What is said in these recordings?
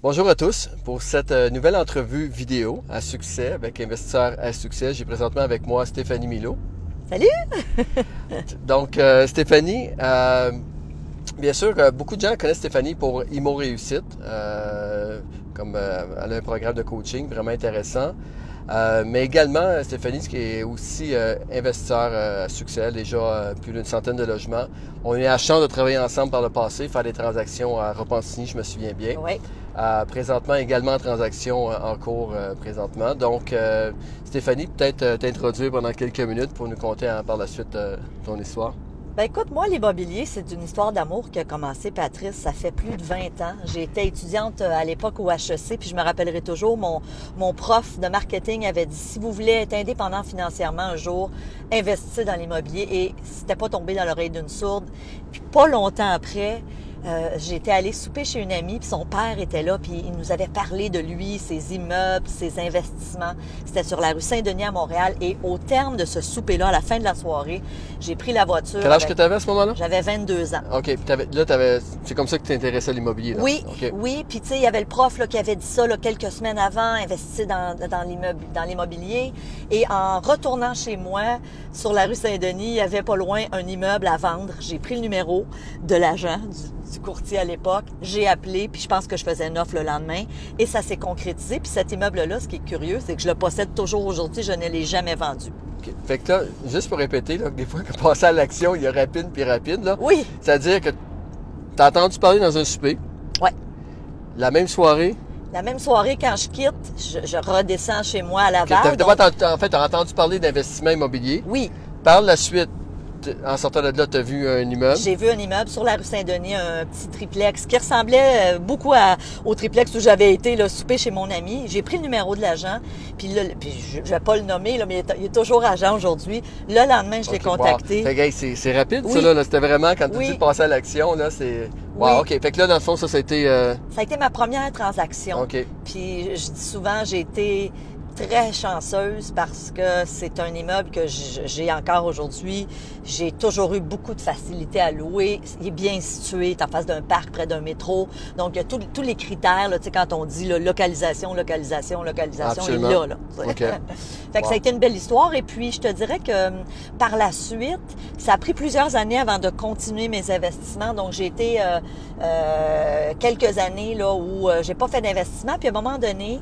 Bonjour à tous. Pour cette euh, nouvelle entrevue vidéo à succès avec Investisseurs à succès, j'ai présentement avec moi Stéphanie Milo. Salut! Donc, euh, Stéphanie, euh, bien sûr, beaucoup de gens connaissent Stéphanie pour Imo Réussite, euh, comme elle a un programme de coaching vraiment intéressant. Euh, mais également, Stéphanie, qui est aussi euh, investisseur euh, à succès, déjà euh, plus d'une centaine de logements. On a eu la chance de travailler ensemble par le passé, faire des transactions à Repentigny, je me souviens bien. Oui. Euh, présentement, également en transaction euh, en cours euh, présentement. Donc, euh, Stéphanie, peut-être euh, t'introduire pendant quelques minutes pour nous conter hein, par la suite euh, ton histoire. Ben écoute, moi, l'immobilier, c'est une histoire d'amour qui a commencé, Patrice, ça fait plus de 20 ans. J'étais étudiante euh, à l'époque au HEC, puis je me rappellerai toujours, mon, mon prof de marketing avait dit, si vous voulez être indépendant financièrement un jour, investissez dans l'immobilier. Et c'était pas tombé dans l'oreille d'une sourde. Puis pas longtemps après, euh, j'étais allée souper chez une amie, puis son père était là, puis il nous avait parlé de lui, ses immeubles, ses investissements. C'était sur la rue Saint-Denis à Montréal. Et au terme de ce souper-là, à la fin de la soirée, j'ai pris la voiture. Quel âge avec- que tu avais à ce moment-là? J'avais 22 ans. OK, puis là, t'avais, c'est comme ça que tu t'intéressais à l'immobilier. là? Oui, OK. oui. Puis tu sais, il y avait le prof là, qui avait dit ça là, quelques semaines avant, investir dans, dans l'immobilier. Et en retournant chez moi, sur la rue Saint-Denis, il y avait pas loin un immeuble à vendre. J'ai pris le numéro de l'agent, du, du courtier à l'époque. J'ai appelé, puis je pense que je faisais une offre le lendemain. Et ça s'est concrétisé. Puis cet immeuble-là, ce qui est curieux, c'est que je le possède toujours aujourd'hui. Je ne l'ai jamais vendu. OK. Fait que là, juste pour répéter, là, des fois, quand passer à l'action, il y a rapide puis rapide. Là. Oui, C'est-à-dire que tu as entendu parler dans un souper? Ouais. La même soirée? la même soirée, quand je quitte, je, je redescends chez moi à que Laval. donc- entendu- en fait, tu as entendu parler d'investissement immobilier? oui, Par la suite, en sortant de là, tu as vu un immeuble? J'ai vu un immeuble sur la rue Saint-Denis, un petit triplex qui ressemblait euh, beaucoup à- au triplex où j'avais été là, souper chez mon ami. J'ai pris le numéro de l'agent, puis, là, puis je, je vais pas le nommer, là, mais il est, il est toujours agent aujourd'hui. Le lendemain, je l'ai wow. contacté. Hey, c'est, rapide, ça, Oui. là. là. C'était vraiment quand tu Oui. dis de passer à l'action, là, c'est. Wow, Oui. OK. Fait que là, dans le fond, ça, c'était. Euh... Ça a été ma première transaction. OK. Puis je dis souvent, j'ai été très chanceuse parce que c'est un immeuble que j'ai encore aujourd'hui. J'ai toujours eu beaucoup de facilité à louer. Il est bien situé, est en face d'un parc, près d'un métro. Donc, il y a tous- tous les critères, là, tu sais, quand on dit là, localisation, localisation, localisation, il est là. là tu sais. OK. fait que Wow. ça a été une belle histoire. Et puis, je te dirais que hum, par la suite, ça a pris plusieurs années avant de continuer mes investissements. Donc, j'ai été euh, euh, quelques années là où euh, j'ai pas fait d'investissement. Puis, à un moment donné,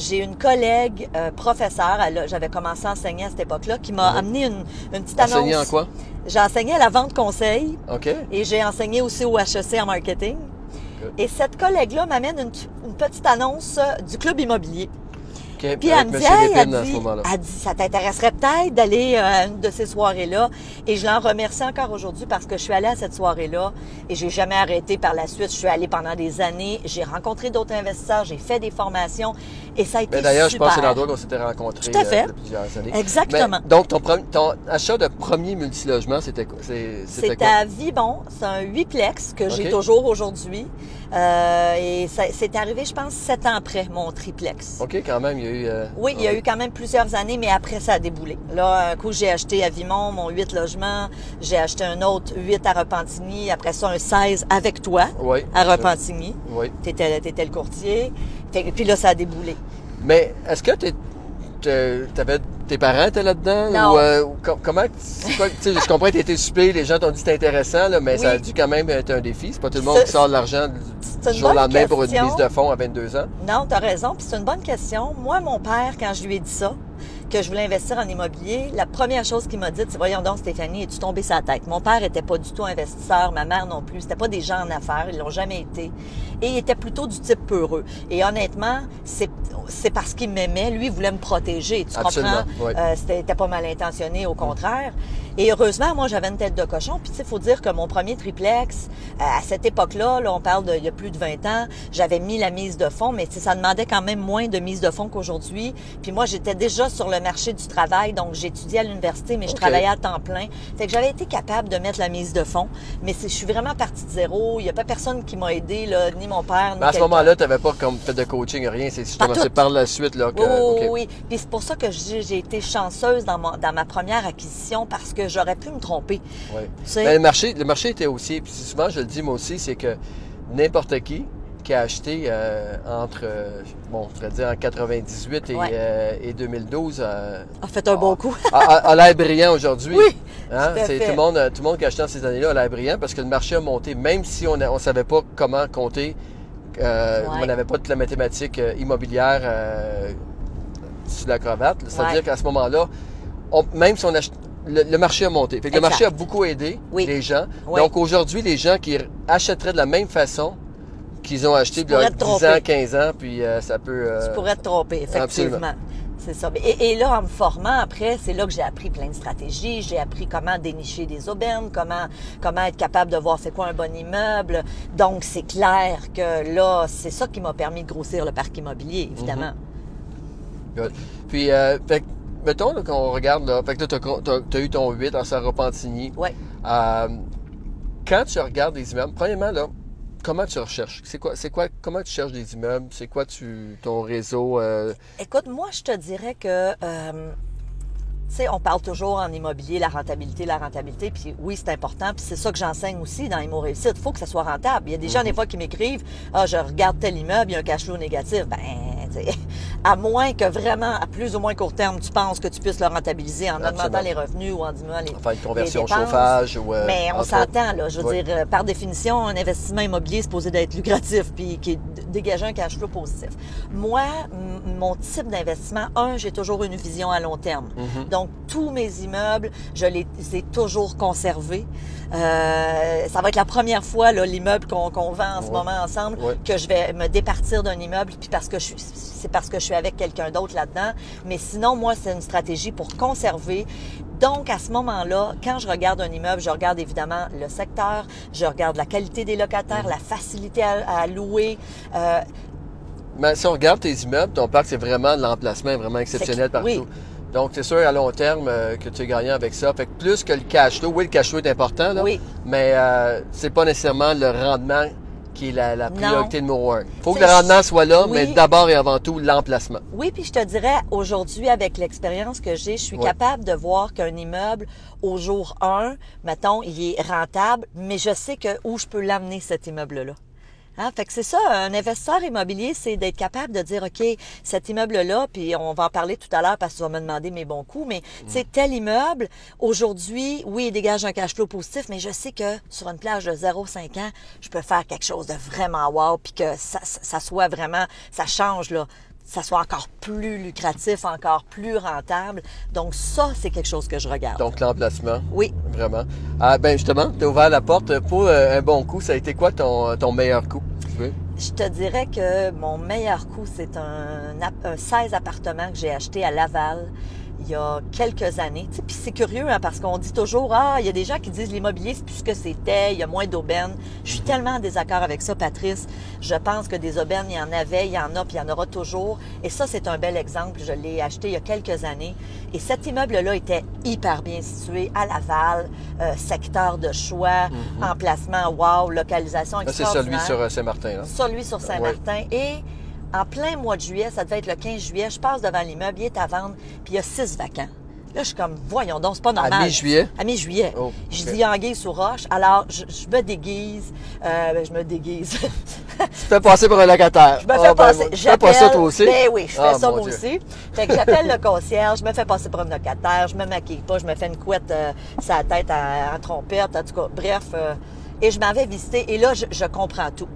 j'ai une collègue euh, professeure, j'avais commencé à enseigner à cette époque-là, qui m'a amené une, une petite annonce. Enseigné en quoi? J'ai enseigné à la vente conseil OK. et j'ai enseigné aussi au HEC en marketing. Et cette collègue-là m'amène une, une petite annonce du club immobilier. Puis elle me dit, hey, elle dit, moment-là. elle dit, ça t'intéresserait peut-être d'aller euh, à une de ces soirées-là. Et je l'en remercie encore aujourd'hui parce que je suis allée à cette soirée-là et j'ai jamais arrêté par la suite. Je suis allée pendant des années. J'ai rencontré d'autres investisseurs, j'ai fait des formations et ça a été Mais d'ailleurs, je pense que c'est l'endroit où on s'était rencontrés Tout à fait. euh, a plusieurs années. Exactement. Mais, donc, ton, achat de premier multilogement, c'était quoi? C'est- à Vibon, c'est un huitplex que j'ai toujours aujourd'hui. Euh, et ça- c'est arrivé, je pense, sept ans après mon triplex. OK, quand même, il y a eu... euh, Oui, il y a eu quand même plusieurs années, mais après, ça a déboulé. Là, un coup, j'ai acheté à Vimont mon 8 logements. J'ai acheté un autre 8 à Repentigny. Après ça, un 16 avec toi Oui. à Repentigny. Oui. T'étais, t'étais le courtier. Puis là, ça a déboulé. Mais est-ce que t'es- t'es- t'avais tes parents étaient là-dedans Non. ou, euh, comment quoi- je comprends que été souper, les gens t'ont dit que c'était intéressant là, mais ça a dû quand même être un défi. C'est pas tout le monde qui sort de l'argent du, jour au lendemain pour une mise de fonds à 22 ans. Non, tu as raison. Puis c'est une bonne question. Moi, mon père, quand je lui ai dit ça, que je voulais investir en immobilier, la première chose qu'il m'a dit, c'est voyons donc Stéphanie, es-tu tombé sa tête? Mon père était pas du tout investisseur, ma mère non plus. C'était pas des gens en affaires, ils l'ont jamais été. Et il était plutôt du type peureux. Et honnêtement, c'est c'est parce qu'il m'aimait. Lui, il voulait me protéger. Tu Absolument, comprends? oui. Euh, c'était c'était pas mal intentionné, au contraire. Et heureusement, moi, j'avais une tête de cochon. Puis, tu sais, faut dire que mon premier triplex, euh, à cette époque-là, là, on parle d'il y a plus de 20 ans, j'avais mis la mise de fonds, mais tu ça demandait quand même moins de mise de fonds qu'aujourd'hui. Puis moi, j'étais déjà sur le marché du travail, donc j'étudiais à l'université, mais je travaillais à temps plein. Fait que j'avais été capable de mettre la mise de fonds, mais c'est- je suis vraiment partie de zéro. Il n'y a pas personne qui m'a aidé, là, ni mon père, ni Mais à ce moment-là, t'avais pas comme fait de coaching, rien. C'est c'est par la suite là que. Oui, oui, oui. Puis c'est pour ça que j'ai j'ai été chanceuse dans, mon- dans ma première acquisition parce que j'aurais pu me tromper. Mais le marché, le marché était haussier. Puis souvent, je le dis moi aussi, c'est que n'importe qui qui a acheté euh, entre, euh, bon, je voudrais dire en 98 et, Ouais. euh, et 2012 euh, A fait un bon coup. a, a- a l'air brillant aujourd'hui. Oui, Hein? tout le monde, tout le monde qui a acheté dans ces années-là a l'air brillant parce que le marché a monté, même si on ne savait pas comment compter, Ouais. on n'avait pas toute la mathématique immobilière sur la cravate. Ça veut Ouais. dire qu'à ce moment-là, même si on le, le marché a monté. Fait que le marché a beaucoup aidé Oui. les gens. Oui. Donc aujourd'hui, les gens qui achèteraient de la même façon qu'ils ont acheté il y a pourrais te 10 ans, tromper. 15 ans, puis euh, ça peut... euh, Tu pourrais te tromper, effectivement. C'est ça. Et, et là, en me formant après, c'est là que j'ai appris plein de stratégies. J'ai appris comment dénicher des aubaines, comment, comment être capable de voir c'est quoi un bon immeuble. Donc, c'est clair que là, c'est ça qui m'a permis de grossir le parc immobilier, évidemment. Good. Puis, euh, fait mettons là, qu'on regarde, là, fait que là, tu as, eu ton 8 à Sarah-Pantigny. Euh, quand tu regardes des immeubles, premièrement, là, comment tu recherches? C'est quoi, c'est quoi, comment tu cherches des immeubles? C'est quoi tu, ton réseau? euh, Écoute, moi, je te dirais que, euh, tu sais, on parle toujours en immobilier, la rentabilité, la rentabilité, puis oui, c'est important, puis c'est ça que j'enseigne aussi dans Immo Réussite. Il faut que ça soit rentable. Il y a des gens, des fois, qui m'écrivent, ah, je regarde tel immeuble, il y a un cash flow négatif. Ben, tu sais, à moins que vraiment, à plus ou moins court terme, tu penses que tu puisses le rentabiliser en Absolument. augmentant les revenus ou en diminuant les, faire une conversion dépenses. chauffage ou... euh, Mais on s'entend, là. Je veux Oui. dire, euh, par définition, un investissement immobilier est supposé d'être lucratif puis qui est d- dégager un cash flow positif. Moi, mon type d'investissement, un, j'ai toujours une vision à long terme. Mhm. Donc, tous mes immeubles, je les ai toujours conservés. Euh, ça va être la première fois, là, l'immeuble qu'on qu'on vend en ce moment ensemble, Ouais. que je vais me départir d'un immeuble, puis parce que je suis, c'est parce que je suis avec quelqu'un d'autre là-dedans. Mais sinon, moi, c'est une stratégie pour conserver. Donc, à ce moment-là, quand je regarde un immeuble, je regarde évidemment le secteur, je regarde la qualité des locataires, la facilité à, à louer. Euh, Mais si on regarde tes immeubles, ton parc, c'est vraiment l'emplacement est vraiment exceptionnel partout. oui. Donc, c'est sûr, à long terme, euh, que tu es gagnant avec ça. Fait que plus que le cash flow, oui, le cash flow est important, là, Oui. mais euh, c'est pas nécessairement le rendement qui est la, la Non. priorité numéro un. faut que le rendement soit là, oui. mais d'abord et avant tout, l'emplacement. Oui, puis je te dirais, aujourd'hui, avec l'expérience que j'ai, je suis capable de voir qu'un immeuble, au jour 1, mettons, il est rentable, mais je sais que où je peux l'amener, cet immeuble-là. Hein? Fait que c'est ça, un investisseur immobilier, c'est d'être capable de dire, OK, cet immeuble-là, puis on va en parler tout à l'heure parce que tu vas me demander mes bons coups, mais tu sais, tel immeuble, aujourd'hui, oui, il dégage un cash flow positif, mais je sais que sur une plage de 0,5 ans, je peux faire quelque chose de vraiment wow, puis que ça, soit vraiment, ça change, là ça soit encore plus lucratif, encore plus rentable. Donc ça, c'est quelque chose que je regarde. Donc, l'emplacement, oui, vraiment. Ah, ben justement, tu as ouvert la porte pour euh, un bon coup. Ça a été quoi ton, ton meilleur coup? Je te dirais que mon meilleur coup, c'est un, un 16 appartements que j'ai acheté à Laval il y a quelques années. Tu sais, Puis c'est curieux hein, parce qu'on dit toujours, ah, il y a des gens qui disent l'immobilier, c'est plus ce que c'était, il y a moins d'aubaines. Je suis tellement en désaccord avec ça, Patrice. Je pense que des aubaines, il y en avait, il y en a, puis il y en aura toujours. Et ça, c'est un bel exemple. Je l'ai acheté il y a quelques années. Et cet immeuble-là était hyper bien situé à Laval, euh, secteur de choix, emplacement, wow, localisation Là, c'est celui extraordinaire. sur euh, Saint-Martin. Là. Celui sur Saint-Martin. Et en plein mois de juillet, ça devait être le 15 juillet, je passe devant l'immeuble, il est à vendre, puis il y a six vacants. Là, je suis comme, voyons donc, c'est pas normal. mi-juillet? À mi-juillet. Oh, Je dis anguille sous roche. Alors, je, je me déguise. Euh, ben, je me déguise. Tu fais passer pour un locataire. Je me Ah, fais ben, passer. Tu fais pas ça toi aussi? Ben oui, je fais Ah, ça moi Dieu. aussi. Fait que j'appelle le concierge, je me fais passer pour un locataire, je me maquille pas, je me fais une couette euh, sur la tête en, trompette, en tout cas, bref. euh, et je m'avais visité et là, je, je comprends tout.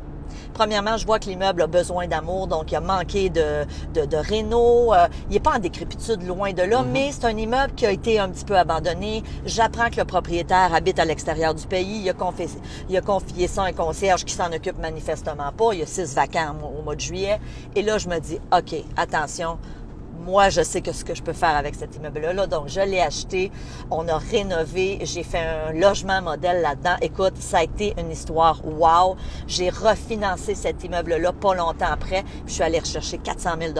Premièrement, je vois que l'immeuble a besoin d'amour, donc il a manqué de, de, de réno. euh, il n'est pas en décrépitude, loin de là, mais c'est un immeuble qui a été un petit peu abandonné. J'apprends que le propriétaire habite à l'extérieur du pays. Il a, confié, il a confié ça à un concierge qui s'en occupe manifestement pas. Il y a six vacants au mois de juillet. Et là, je me dis, OK, attention, moi, je sais que ce que je peux faire avec cet immeuble-là. Donc, je l'ai acheté. On a rénové. J'ai fait un logement modèle là-dedans. Écoute, ça a été une histoire wow. J'ai refinancé cet immeuble-là pas longtemps après. Puis, je suis allée rechercher 400 000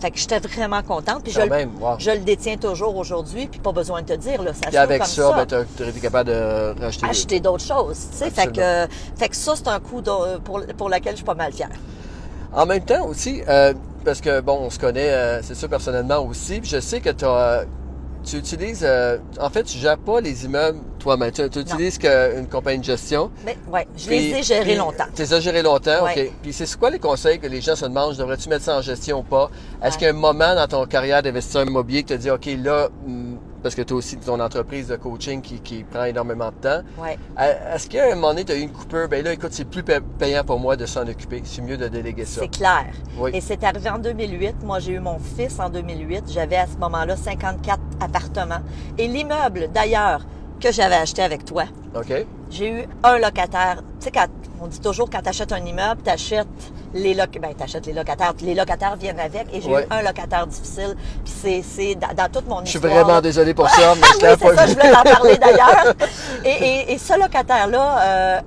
Fait que j'étais vraiment contente. Puis, je, le- même, wow. je le détiens toujours aujourd'hui. Puis, pas besoin de te dire, là, ça Puis avec comme ça, ben, tu été capable de racheter. acheter d'autres choses. Tu sais, fait que, fait que ça, c'est un coup de- pour, pour lequel je suis pas mal fière. En même temps aussi, euh, parce que bon, on se connaît, euh, c'est sûr personnellement aussi, puis je sais que tu as, tu utilises, euh, en fait, tu gères pas les immeubles toi-même. Tu, tu utilises qu'une compagnie de gestion. Mais ouais, je les ai gérés longtemps. Tu les as gérés longtemps, Ouais. OK. Puis c'est quoi les conseils que les gens se demandent? Devrais-tu mettre ça en gestion ou pas? Est-ce qu'il y a un moment dans ton carrière d'investisseur immobilier que tu te dis, OK, là, hum, parce que tu as aussi ton entreprise de coaching qui, qui prend énormément de temps. Ouais. Euh, Est-ce qu'à un moment donné, tu as eu une coupure? Ben là, écoute, c'est plus pa- payant pour moi de s'en occuper. C'est mieux de déléguer ça. C'est clair. Oui. Et c'est arrivé en 2008. Moi, j'ai eu mon fils en 2008. J'avais à ce moment-là 54 appartements. Et l'immeuble, d'ailleurs, que j'avais acheté avec toi, j'ai eu un locataire. Tu sais, quand on dit toujours quand tu achètes un immeuble, tu achètes les loc ben, t'achètes les locataires. Les locataires viennent avec. Et j'ai Ouais. eu un locataire difficile. Puis c'est, dans, dans toute mon Je suis histoire. vraiment désolé pour ça, mais je oui, pas ça, vu. je voulais t'en parler d'ailleurs. Et, et- et ce locataire-là euh,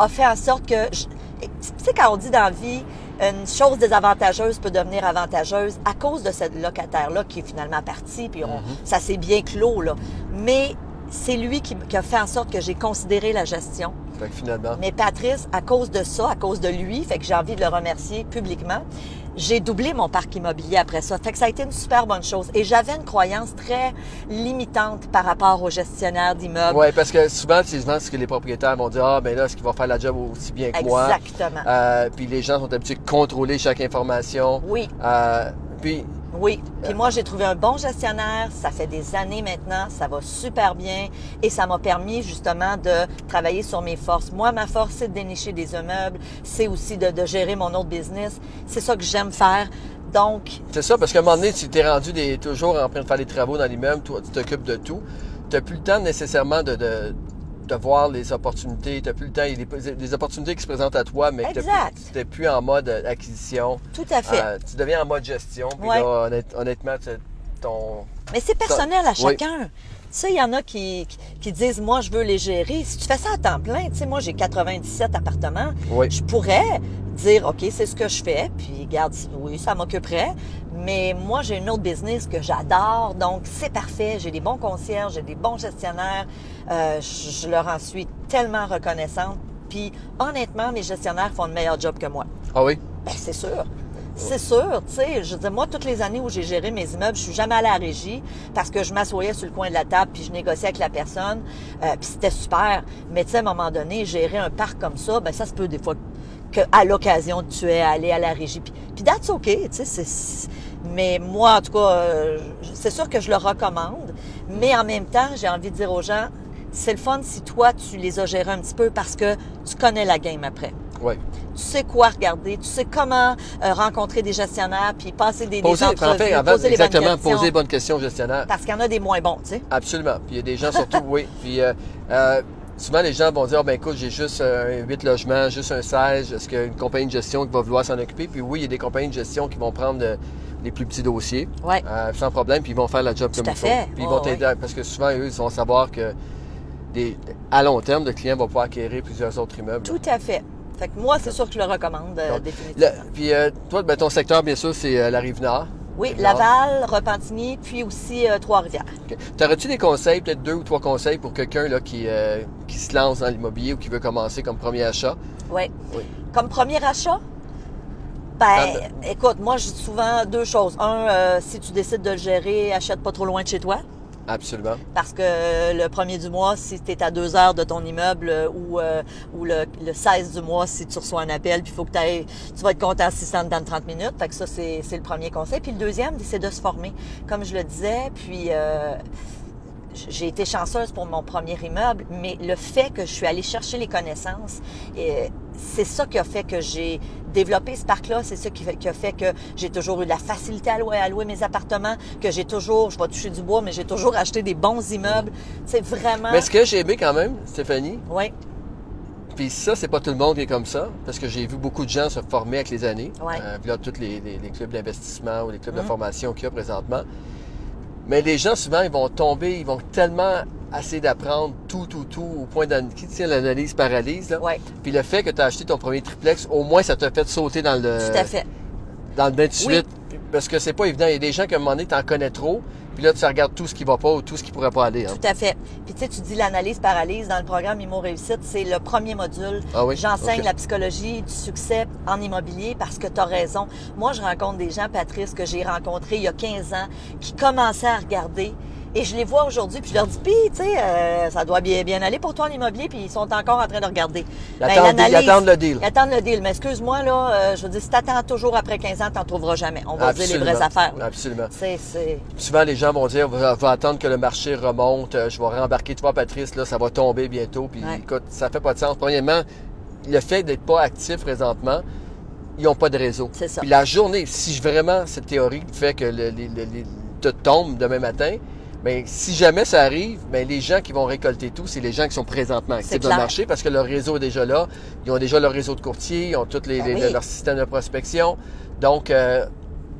a fait en sorte que, je- tu sais, quand on dit dans la vie, une chose désavantageuse peut devenir avantageuse à cause de ce locataire-là qui est finalement parti, puis on- Mm-hmm. ça s'est bien clos, là. Mais c'est lui qui, qui a fait en sorte que j'ai considéré la gestion. Fait que finalement. Mais Patrice, à cause de ça, à cause de lui, fait que j'ai envie de le remercier publiquement, j'ai doublé mon parc immobilier après ça. Fait que ça a été une super bonne chose. Et j'avais une croyance très limitante par rapport aux gestionnaires d'immeubles. Oui, parce que souvent, c'est souvent ce que les propriétaires vont dire Ah, ben là, est-ce qu'il va faire la job aussi bien que moi? Exactement. Euh, Puis les gens sont habitués de contrôler chaque information. Oui, Euh, puis, oui. Puis moi, j'ai trouvé un bon gestionnaire. Ça fait des années maintenant. Ça va super bien. Et ça m'a permis justement de travailler sur mes forces. Moi, ma force, c'est de dénicher des immeubles. C'est aussi de, de gérer mon autre business. C'est ça que j'aime faire. Donc, c'est ça, parce qu'à un moment donné, tu t'es rendu des, toujours en train de faire des travaux dans l'immeuble, toi, tu t'occupes de tout. Tu n'as plus le temps nécessairement de, de, de voir les opportunités. Tu n'as plus le temps. Il y a des, des opportunités qui se présentent à toi, mais tu n'es plus en mode acquisition. tout à fait. Euh, tu deviens en mode gestion. Puis Ouais. là, honnête- honnêtement, ton. Mais c'est personnel à chacun. Sais, il y en a qui, qui, qui disent, moi, je veux les gérer. Si tu fais ça à temps plein, tu sais, moi, j'ai 97 appartements. Oui. Je pourrais dire, OK, c'est ce que je fais, puis garde, oui, ça m'occuperait. Mais moi, j'ai une autre business que j'adore, donc c'est parfait. J'ai des bons concierges, j'ai des bons gestionnaires. Euh, je, je leur en suis tellement reconnaissante. Puis, honnêtement, mes gestionnaires font le meilleur job que moi. Ah oui? Ben, c'est sûr. C'est sûr, tu sais, je veux moi, toutes les années où j'ai géré mes immeubles, je suis jamais à la régie parce que je m'assoyais sur le coin de la table puis je négociais avec la personne, euh, puis c'était super. Mais tu sais, à un moment donné, gérer un parc comme ça, ben ça se peut des fois que à l'occasion tu es allé à la régie. Puis, puis that's OK, tu sais. Mais moi, en tout cas, euh, c'est sûr que je le recommande. Mais en même temps, j'ai envie de dire aux gens, c'est le fun si toi, tu les as gérés un petit peu parce que tu connais la game après Tu sais quoi regarder, tu sais comment euh, rencontrer des gestionnaires, puis passer des, des Poser, en entrevues, fait, avant, poser les bonnes exactement, questions. poser les bonnes questions au gestionnaire. Parce qu'il y en a des moins bons, tu sais. Absolument. Puis il y a des gens surtout, oui. Puis euh, euh, souvent, les gens vont dire, Ah, ben écoute, j'ai juste un 8 logements, juste un 16. Est-ce qu'il y a une compagnie de gestion qui va vouloir s'en occuper? Puis oui, il y a des compagnies de gestion qui vont prendre les plus petits dossiers Ouais. sans problème, puis ils vont faire la job Tout comme il faut. fait. Puis ils vont t'aider, parce que souvent, eux, ils vont savoir que des, à long terme, le client va pouvoir acquérir plusieurs autres immeubles. Tout à fait. Fait que moi, c'est sûr que je le recommande, euh, Donc, définitivement. Le- puis euh, toi, ben, ton secteur, bien sûr, c'est euh, la Rive-Nord. Oui. Laval, Repentigny, puis aussi Trois-Rivières. OK. T'aurais-tu des conseils, peut-être deux ou trois conseils pour quelqu'un là, qui, qui se lance dans l'immobilier ou qui veut commencer comme premier achat? Oui. Oui. Comme premier achat, ben, écoute, moi, je dis souvent deux choses. Un, si tu décides de le gérer, achète pas trop loin de chez toi. Absolument. Parce que le premier du mois, si tu es à deux heures de ton immeuble euh, ou, euh, ou le, le 16 du mois, si tu reçois un appel, puis faut que tu vas être content si dans 30 minutes. Fait que ça, c'est le premier conseil. Puis le deuxième, c'est de se former. Comme je le disais, puis euh, j'ai été chanceuse pour mon premier immeuble, mais le fait que je suis allée chercher les connaissances, euh, c'est ça qui a fait que j'ai développé ce parc-là. C'est ça qui, fait- qui a fait que j'ai toujours eu de la facilité à louer, à louer mes appartements, que j'ai toujours, je vais toucher du bois, mais j'ai toujours acheté des bons immeubles. C'est vraiment... Mais ce que j'ai aimé quand même, Stéphanie, Oui, puis ça, c'est pas tout le monde qui est comme ça, parce que j'ai vu beaucoup de gens se former avec les années. Ouais. Euh, puis là, tous les, les- les clubs d'investissement ou les clubs de Mhm. formation qu'il y a présentement. Mais les gens, souvent, ils vont tomber, ils vont tellement essayer d'apprendre tout, tout, tout, au point d'an- qui tient l'analyse paralyse. Là. Puis le fait que tu as acheté ton premier triplex, au moins, ça t'a fait sauter dans le... tout à fait. dans le bain de suite. Oui. Parce que c'est pas évident. Il y a des gens qui, à un moment donné, t'en connais trop. Puis là, tu regardes tout ce qui va pas ou tout ce qui pourrait pas aller. hein. Tout à fait. Puis tu sais, tu dis l'analyse paralyse dans le programme Immo Réussite, c'est le premier module. Ah oui? J'enseigne la psychologie du succès en immobilier parce que tu as raison. Moi, je rencontre des gens, Patrice, que j'ai rencontrés il y a 15 ans, qui commençaient à regarder Et je les vois aujourd'hui, puis je leur dis, puis, tu sais, euh, ça doit bien, bien aller pour toi en immobilier, puis ils sont encore en train de regarder. Ils attendent- ils attendent le deal. Ils attendent le deal. Mais excuse-moi, là, euh, je veux dire, si t'attends toujours après 15 ans, t'en trouveras jamais. On va dire les vraies affaires. là. Absolument. C'est, c'est... Souvent, les gens vont dire, va, va attendre que le marché remonte, euh, je vais rembarquer toi, Patrice, là, ça va tomber bientôt. Puis, Ouais. écoute, ça fait pas de sens. Premièrement, le fait d'être pas actif présentement, ils n'ont pas de réseau. C'est ça. Puis la journée, si je- vraiment cette théorie fait que le, te tombe demain matin, mais si jamais ça arrive, ben les gens qui vont récolter tout, c'est les gens qui sont présentement actifs dans le marché parce que leur réseau est déjà là. Ils ont déjà leur réseau de courtiers, ils ont tous les, Ben les- oui. leur système de prospection. Donc, euh,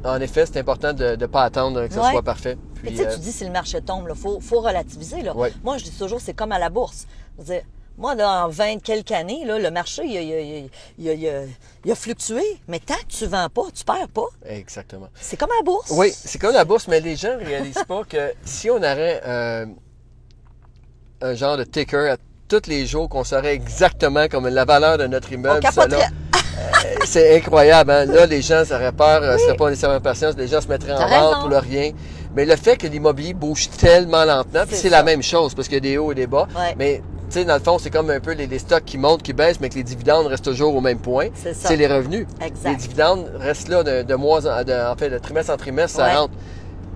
en effet, c'est important de ne pas attendre que ce Ouais. soit parfait. Mais Puis, tu sais, euh, tu dis si le marché tombe, il faut, faut relativiser. Là. Ouais. Moi, je dis toujours, c'est comme à la bourse. Je veux dire, moi, là, en 20 quelques années, là, le marché, il a, il a- il a- il a- il a- il a fluctué. Mais tant que tu vends pas, tu perds pas. exactement. C'est comme la bourse. Oui, c'est comme la bourse, mais les gens ne réalisent pas que si on aurait euh, un genre de ticker à tous les jours, qu'on saurait exactement comme la valeur de notre immeuble, euh, c'est incroyable. hein. Là, les gens auraient peur, ne seraient pas nécessairement patients, les gens se mettraient en vente pour le rien. Mais le fait que l'immobilier bouge tellement lentement, C'est la même chose, parce qu'il y a des hauts et des bas, Ouais. mais tu sais, dans le fond, c'est comme un peu les, les stocks qui montent, qui baissent, mais que les dividendes restent toujours au même point. C'est ça. C'est les revenus. Exact. Les dividendes restent là de, de mois en, de- en fait, de trimestre en trimestre, ça Ouais. rentre.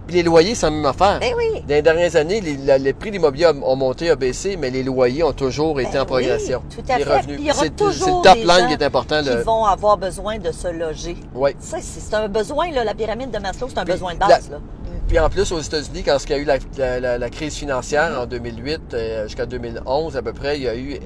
Puis les loyers, c'est la même affaire. Ben oui. Dans les dernières années, les, la- les prix de l'immobilier ont, ont monté, ont baissé, mais les loyers ont toujours été Ben en progression. oui, tout à les fait. revenus. Puis il y aura C'est c'est toujours le top des gens qui est important. Qui Le... vont avoir besoin de se loger. Ça, c'est c'est un besoin, là, la pyramide de Maslow, c'est un Puis besoin de la- base. Là. Puis en plus, aux États-Unis, quand il y a eu la, la- la- la crise financière en 2008 euh, jusqu'à 2011 à peu près, il y a eu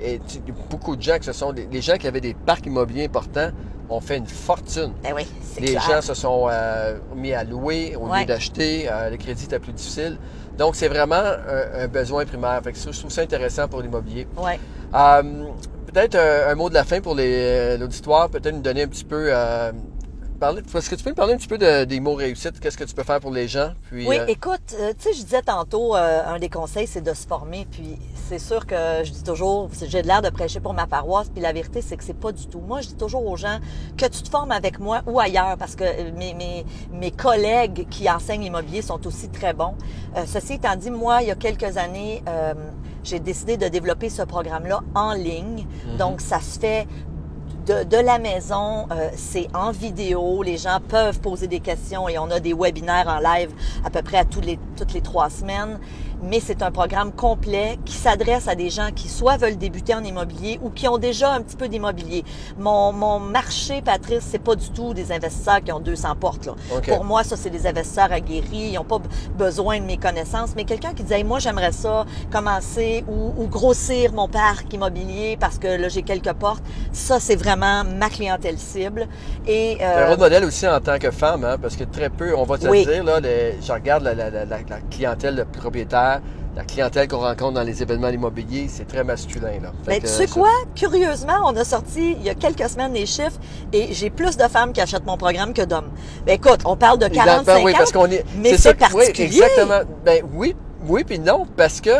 beaucoup de gens qui se sont... Les, les gens qui avaient des parcs immobiliers importants ont fait une fortune. Ben oui, Les clair. gens se sont euh, mis à louer au Ouais. lieu d'acheter. Euh, le crédit était plus difficile. Donc, c'est vraiment un, un besoin primaire. Fait que ça, je trouve ça intéressant pour l'immobilier. Ouais. Euh, peut-être un, un mot de la fin pour euh, l'auditoire. Peut-être nous donner un petit peu... parler, est-ce que tu peux me parler un petit peu de- des mots réussites? Qu'est-ce que tu peux faire pour les gens? Puis, Oui, euh, écoute, euh, tu sais, je disais tantôt, euh, un des conseils, c'est de se former. Puis c'est sûr que je dis toujours, j'ai l'air de prêcher pour ma paroisse. Puis la vérité, c'est que c'est pas du tout. Moi, je dis toujours aux gens que tu te formes avec moi ou ailleurs, parce que mes, mes, mes collègues qui enseignent l'immobilier sont aussi très bons. Ceci étant dit, moi, il y a quelques années, j'ai décidé de développer ce programme-là en ligne. Donc, ça se fait de, la maison, euh, c'est en vidéo. Les gens peuvent poser des questions et on a des webinaires en live à peu près à toutes les trois semaines. Mais c'est un programme complet qui s'adresse à des gens qui soit veulent débuter en immobilier ou qui ont déjà un petit peu d'immobilier. Mon, mon marché, Patrice, c'est pas du tout des investisseurs qui ont 200 portes. Là. Pour moi, ça, c'est des investisseurs aguerris. Ils n'ont pas besoin de mes connaissances. Mais quelqu'un qui dit, Hey, moi, j'aimerais ça commencer ou, ou grossir mon parc immobilier parce que là, j'ai quelques portes. Ça, c'est vraiment ma clientèle cible. Et, C'est un euh, rôle modèle aussi en tant que femme, hein, parce que très peu, on va te Oui. le dire, là, les- je regarde la, la- la- la- la clientèle de la clientèle qu'on rencontre dans les événements immobiliers, c'est très masculin. Là. Que, tu sais ça- quoi? Curieusement, on a sorti il y a quelques semaines les chiffres et j'ai plus de femmes qui achètent mon programme que d'hommes. Ben écoute, on parle de 40 Ben oui, 50, parce qu'on est. mais c'est que- oui, particulier. exactement. Ben oui, oui, puis non, parce que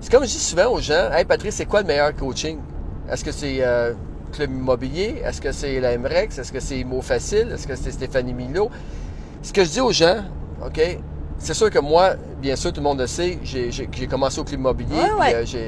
c'est comme je dis souvent aux gens, Hey Patrice, c'est quoi le meilleur coaching? Est-ce que c'est euh, Club Immobilier? Est-ce que c'est la MREX? Est-ce que c'est Mots Facile? Est-ce que c'est Stéphanie Milo? Ce que je dis aux gens, OK, c'est sûr que moi, bien sûr, tout le monde le sait, j'ai commencé au Club Immobilier, ouais. euh, j'ai-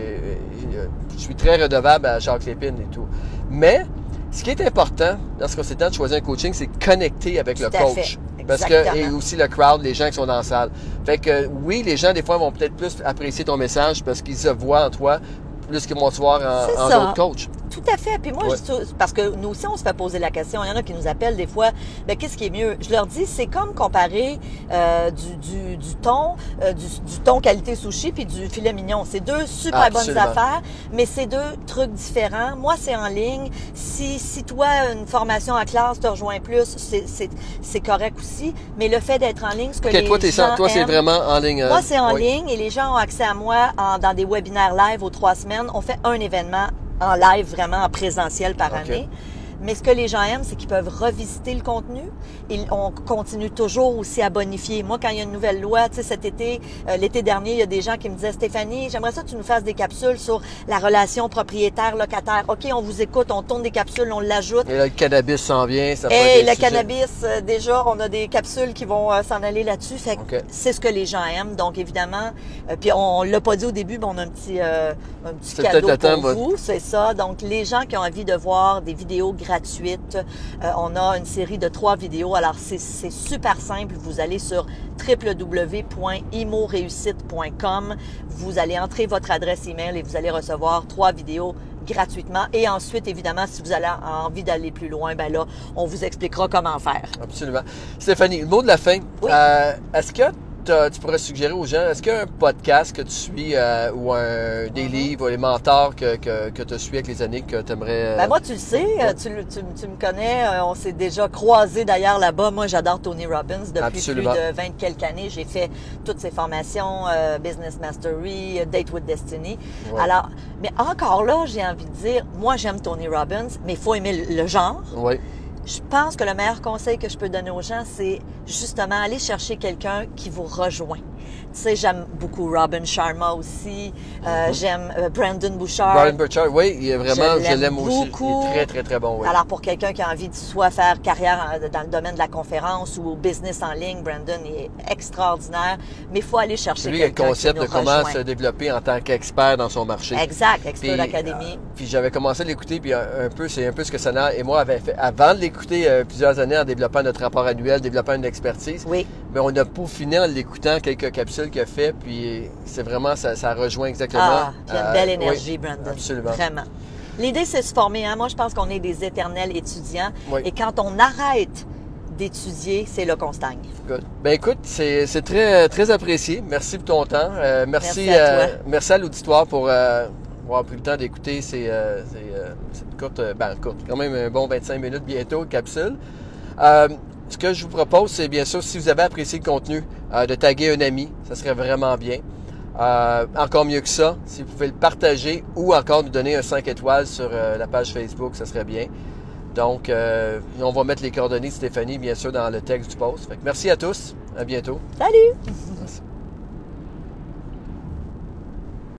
euh, je suis très redevable à Jacques Lépine et tout. Mais, ce qui est important lorsqu'on s'est temps de choisir un coaching, c'est de connecter avec le Tout coach. Parce que, et aussi le crowd, les gens qui sont dans la salle. Fait que, oui, les gens, des fois, vont peut-être plus apprécier ton message parce qu'ils se voient en toi plus qu'ils vont te voir en, en ça. d'autres coachs. Tout à fait. Puis moi, Ouais. je dis- parce que nous aussi, on se fait poser la question. Il y en a qui nous appellent des fois. Ben, qu'est-ce qui est mieux? Je leur dis, c'est comme comparer euh, du, du, du thon, euh, du, du thon qualité sushi puis du filet mignon. C'est deux super bonnes affaires, mais c'est deux trucs différents. Moi, c'est en ligne. Si, si toi, une formation en classe te rejoint plus, c'est- c'est c'est correct aussi. Mais le fait d'être en ligne, ce que Ok, les toi, gens toi, c'est aiment- vraiment en ligne. moi, euh, c'est en oui. ligne et les gens ont accès à moi en- dans des webinaires live aux trois semaines. On fait un événement en live, vraiment en présentiel par année. Mais ce que les gens aiment, c'est qu'ils peuvent revisiter le contenu et on continue toujours aussi à bonifier. Moi, quand il y a une nouvelle loi, tu sais, cet été, euh, l'été dernier, il y a des gens qui me disaient, Stéphanie, j'aimerais ça que tu nous fasses des capsules sur la relation propriétaire-locataire. OK, on vous écoute, on tourne des capsules, on l'ajoute. Et là, le cannabis s'en vient, ça Et le cannabis, euh, déjà, on a des capsules qui vont euh, s'en aller là-dessus. Fait que OK. c'est ce que les gens aiment. Donc, évidemment, euh, puis on, l'a pas dit au début, mais on a un petit, euh, un petit cadeau pour vous. C'est ça. Donc, les gens qui ont envie de voir des vidéos gratuites, euh, on a une série de trois vidéos. Alors, c'est super simple. Vous allez sur www.imoréussite.com. Vous allez entrer votre adresse email et vous allez recevoir trois vidéos gratuitement. Et ensuite, évidemment, si vous avez envie d'aller plus loin, ben là, on vous expliquera comment faire. Absolument. Stéphanie, le mot de la fin. Oui. Euh, est-ce que tu pourrais suggérer aux gens, est-ce qu'il y a un podcast que tu suis euh, ou un, des Mhm. livres ou les mentors que, que, que tu as suivis avec les années que tu aimerais... Ben moi, tu le sais, euh, tu, tu- tu me connais, euh, on s'est déjà croisés d'ailleurs là-bas. Moi, j'adore Tony Robbins. Depuis Absolument. plus de 20 quelques années, j'ai fait toutes ses formations, euh, Business Mastery, euh, Date with Destiny. Ouais. Alors, mais encore là, j'ai envie de dire, moi, j'aime Tony Robbins, mais il faut aimer le, le genre. Oui, Je pense que le meilleur conseil que je peux donner aux gens, c'est justement aller chercher quelqu'un qui vous rejoint. Tu sais, j'aime beaucoup Robin Sharma aussi. Euh, J'aime euh, Brandon Bouchard. Brian Burchard, oui, il est vraiment, Je l'aime aussi. beaucoup. Il est très, très, très bon, oui. Alors, pour quelqu'un qui a envie de soit faire carrière en- dans le domaine de la conférence ou au business en ligne, Brandon est extraordinaire, mais il faut aller chercher C'est lui qui a le quelqu'un concept de comment se développer en tant qu'expert dans son marché. Exact, Expert euh, puis j'avais commencé à l'écouter, puis un, peu, c'est un peu ce que Sana et moi avait fait avant de l'écouter euh, plusieurs années en développant notre rapport annuel, développant une expertise. Oui, Mais on a peaufiné en l'écoutant quelques capsules qu'il a fait, puis c'est vraiment, ça, ça rejoint exactement. ah, il y a une euh, belle oui, énergie, Brandon. absolument. Vraiment. L'idée, c'est de se former. Hein? Moi, je pense qu'on est des éternels étudiants. Oui. Et quand on arrête d'étudier, c'est là qu'on stagne. Good. Ben écoute, c'est très, très apprécié. Merci pour ton temps. Euh, merci, Merci à euh, merci à l'auditoire pour euh, avoir pris le temps d'écouter ces, cette courte, ben courte, quand même un bon 25 minutes bientôt, capsule. Ce que je vous propose, c'est bien sûr, si vous avez apprécié le contenu, euh, de taguer un ami. Ça serait vraiment bien. Euh, encore mieux que ça, si vous pouvez le partager ou encore nous donner un 5 étoiles sur euh, la page Facebook, ça serait bien. Donc, on va mettre les coordonnées de Stéphanie, bien sûr, dans le texte du post. Fait que merci à tous. À bientôt. Salut! Merci.